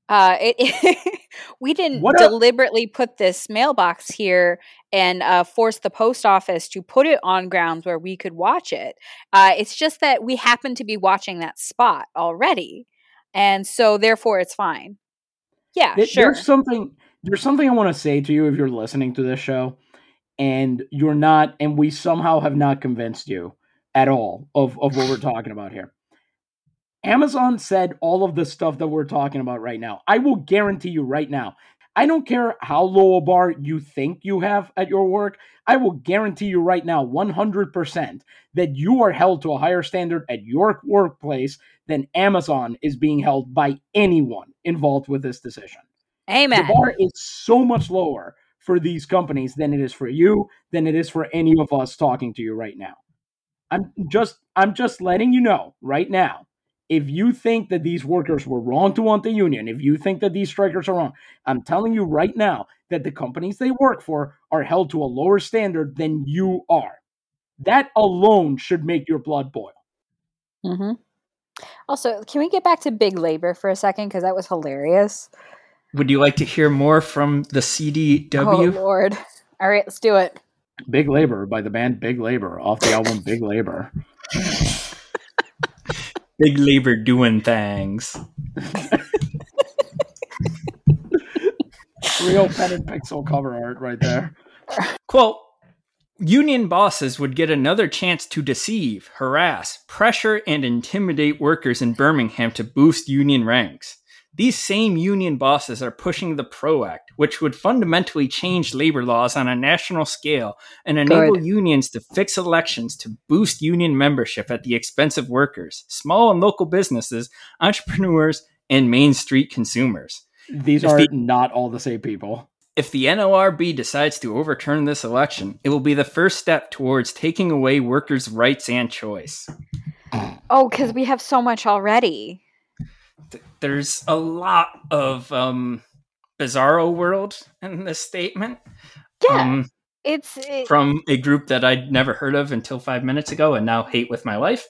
Uh, it, it we didn't what deliberately put this mailbox here and uh, force the post office to put it on grounds where we could watch it. Uh, it's just that we happen to be watching that spot already, and so therefore it's fine. Yeah, sure. There's something. There's something I want to say to you if you're listening to this show and you're not and we somehow have not convinced you at all of, of what we're talking about here. Amazon said all of the stuff that we're talking about right now. I will guarantee you right now. I don't care how low a bar you think you have at your work. I will guarantee you right now 100% that you are held to a higher standard at your workplace than Amazon is being held by anyone involved with this decision. Amen. The bar is so much lower for these companies than it is for you, than it is for any of us talking to you right now. I'm just I'm just letting you know right now. If you think that these workers were wrong to want the union, if you think that these strikers are wrong, I'm telling you right now that the companies they work for are held to a lower standard than you are. That alone should make your blood boil. Mm-hmm. Also, can we get back to big labor for a second? Because that was hilarious. Would you like to hear more from the CDW? Oh, Lord. All right, let's do it. Big Labor by the band Big Labor off the album Big Labor. Big Labor doing things. Real pen and pixel cover art right there. Quote Union bosses would get another chance to deceive, harass, pressure, and intimidate workers in Birmingham to boost union ranks. These same union bosses are pushing the PRO Act, which would fundamentally change labor laws on a national scale and enable Good. unions to fix elections to boost union membership at the expense of workers, small and local businesses, entrepreneurs, and Main Street consumers. These if are the, not all the same people. If the NLRB decides to overturn this election, it will be the first step towards taking away workers' rights and choice. Oh, because we have so much already there's a lot of um, bizarro world in this statement. Yeah. Um, it's it, from a group that I'd never heard of until five minutes ago and now hate with my life.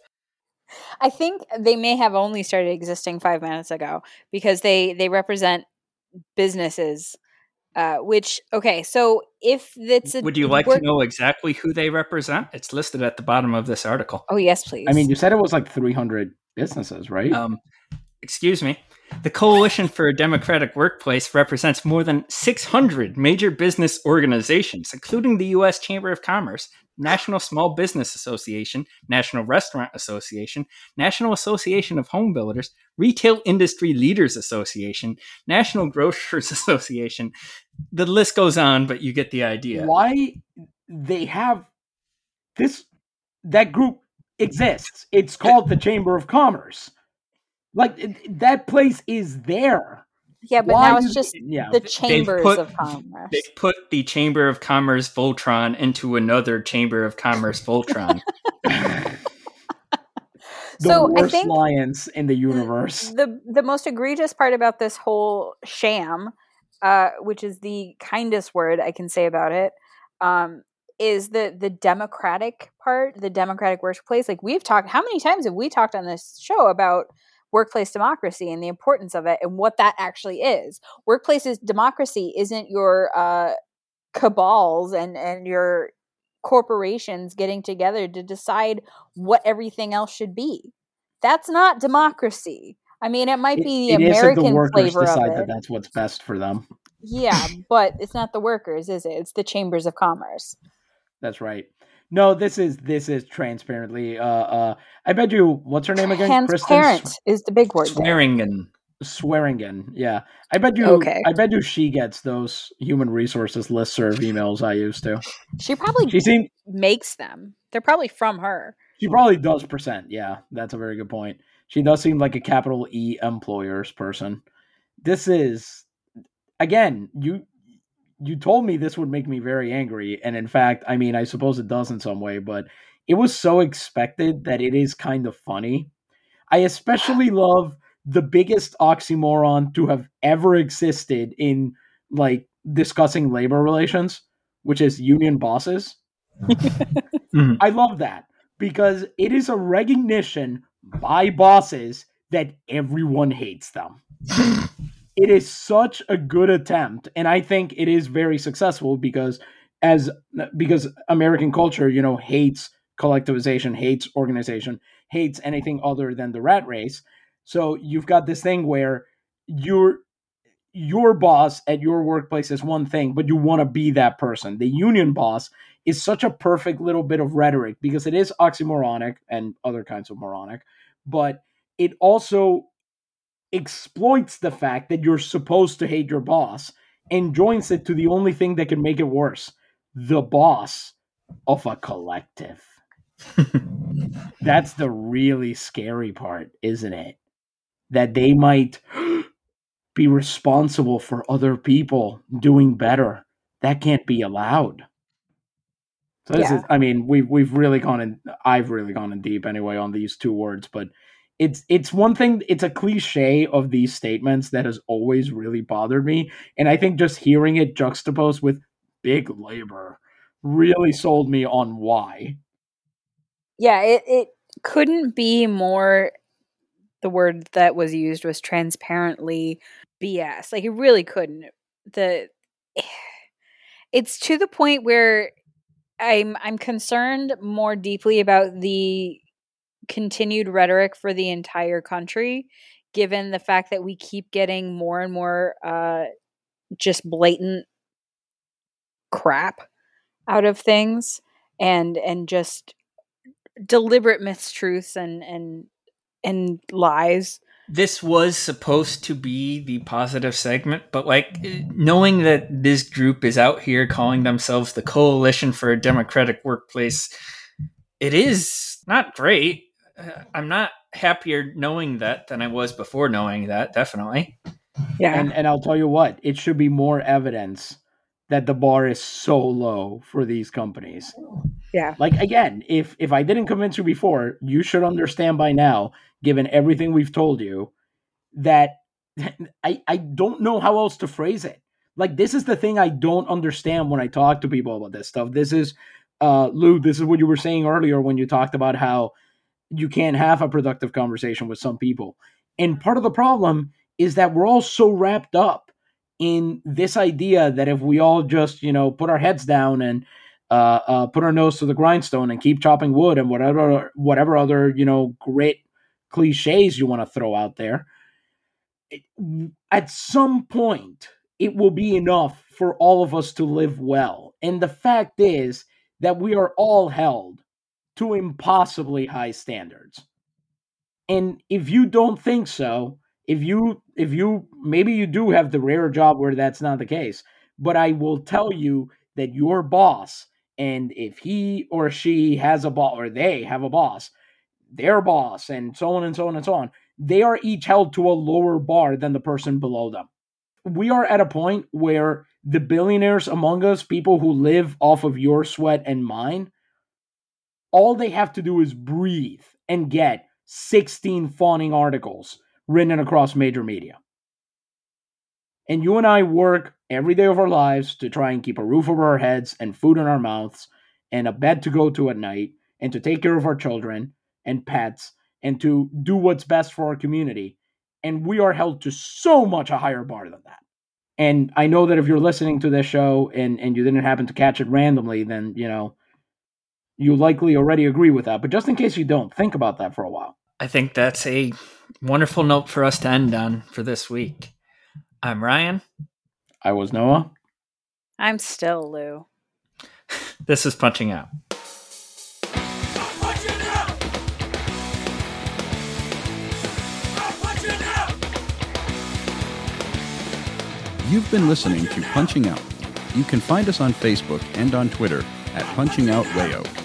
I think they may have only started existing five minutes ago because they they represent businesses. Uh, which okay, so if it's a, would you like to know exactly who they represent? It's listed at the bottom of this article. Oh yes, please. I mean, you said it was like 300 businesses, right? Um, excuse me, the Coalition for a Democratic Workplace represents more than 600 major business organizations, including the U.S. Chamber of Commerce, National Small Business Association, National Restaurant Association, National Association of Home Builders, Retail Industry Leaders Association, National Grocers Association. The list goes on, but you get the idea. Why they have this that group exists. It's called the Chamber of Commerce. Like that place is there. Yeah, but Why now it's just yeah. the chambers put, of commerce. They put the Chamber of Commerce Voltron into another Chamber of Commerce Voltron. the so worst I think alliance in the universe. The the most egregious part about this whole sham, uh, which is the kindest word I can say about it, um, is the the democratic part, the democratic workplace. Like we've talked, how many times have we talked on this show about workplace democracy and the importance of it and what that actually is. Workplaces democracy isn't your uh, cabals and and your corporations getting together to decide what everything else should be. That's not democracy. I mean, it might be the it American the flavor of it. That that's what's best for them. Yeah, but it's not the workers, is it? It's the chambers of commerce. That's right. No, this is this is transparently. Uh, uh, I bet you. What's her name again? Transparent is the big word. Swearingen. Swearingen. Yeah, I bet you. Okay. I bet you she gets those human resources list listserv emails I used to. She probably she seemed, makes them. They're probably from her. She probably does percent. Yeah, that's a very good point. She does seem like a capital E employers person. This is again, you you told me this would make me very angry, and in fact, I mean, I suppose it does in some way, but it was so expected that it is kind of funny. I especially love the biggest oxymoron to have ever existed in like discussing labor relations, which is union bosses. mm-hmm. I love that because it is a recognition by bosses that everyone hates them. it is such a good attempt and I think it is very successful because as because American culture, you know, hates collectivization, hates organization, hates anything other than the rat race. So you've got this thing where your your boss at your workplace is one thing, but you want to be that person. The union boss is such a perfect little bit of rhetoric because it is oxymoronic and other kinds of moronic, but it also exploits the fact that you're supposed to hate your boss and joins it to the only thing that can make it worse the boss of a collective. That's the really scary part, isn't it? That they might be responsible for other people doing better. That can't be allowed. So this yeah. is I mean, we've we've really gone in I've really gone in deep anyway on these two words, but it's it's one thing it's a cliche of these statements that has always really bothered me. And I think just hearing it juxtaposed with big labor really sold me on why. Yeah, it, it couldn't be more the word that was used was transparently BS. Like it really couldn't. The it's to the point where I'm I'm concerned more deeply about the continued rhetoric for the entire country given the fact that we keep getting more and more uh just blatant crap out of things and and just deliberate mistruths and and and lies. This was supposed to be the positive segment, but like knowing that this group is out here calling themselves the Coalition for a Democratic Workplace, it is not great. Uh, I'm not happier knowing that than I was before knowing that, definitely. Yeah. And and I'll tell you what, it should be more evidence that the bar is so low for these companies. Yeah. Like again, if if I didn't convince you before, you should understand by now, given everything we've told you, that I I don't know how else to phrase it. Like this is the thing I don't understand when I talk to people about this stuff. This is uh Lou, this is what you were saying earlier when you talked about how you can't have a productive conversation with some people. And part of the problem is that we're all so wrapped up in this idea that if we all just you know put our heads down and uh, uh, put our nose to the grindstone and keep chopping wood and whatever whatever other you know great cliches you want to throw out there it, at some point it will be enough for all of us to live well and the fact is that we are all held to impossibly high standards. And if you don't think so if you if you maybe you do have the rare job where that's not the case but i will tell you that your boss and if he or she has a boss or they have a boss their boss and so on and so on and so on they are each held to a lower bar than the person below them. We are at a point where the billionaires among us people who live off of your sweat and mine all they have to do is breathe and get 16 fawning articles written across major media. And you and I work every day of our lives to try and keep a roof over our heads and food in our mouths and a bed to go to at night and to take care of our children and pets and to do what's best for our community. And we are held to so much a higher bar than that. And I know that if you're listening to this show and, and you didn't happen to catch it randomly, then, you know, you likely already agree with that. But just in case you don't, think about that for a while. I think that's a wonderful note for us to end on for this week. I'm Ryan. I was Noah. I'm still Lou. this is Punching Out. You've been listening to Punching Out. You can find us on Facebook and on Twitter at Punching Out Wayo.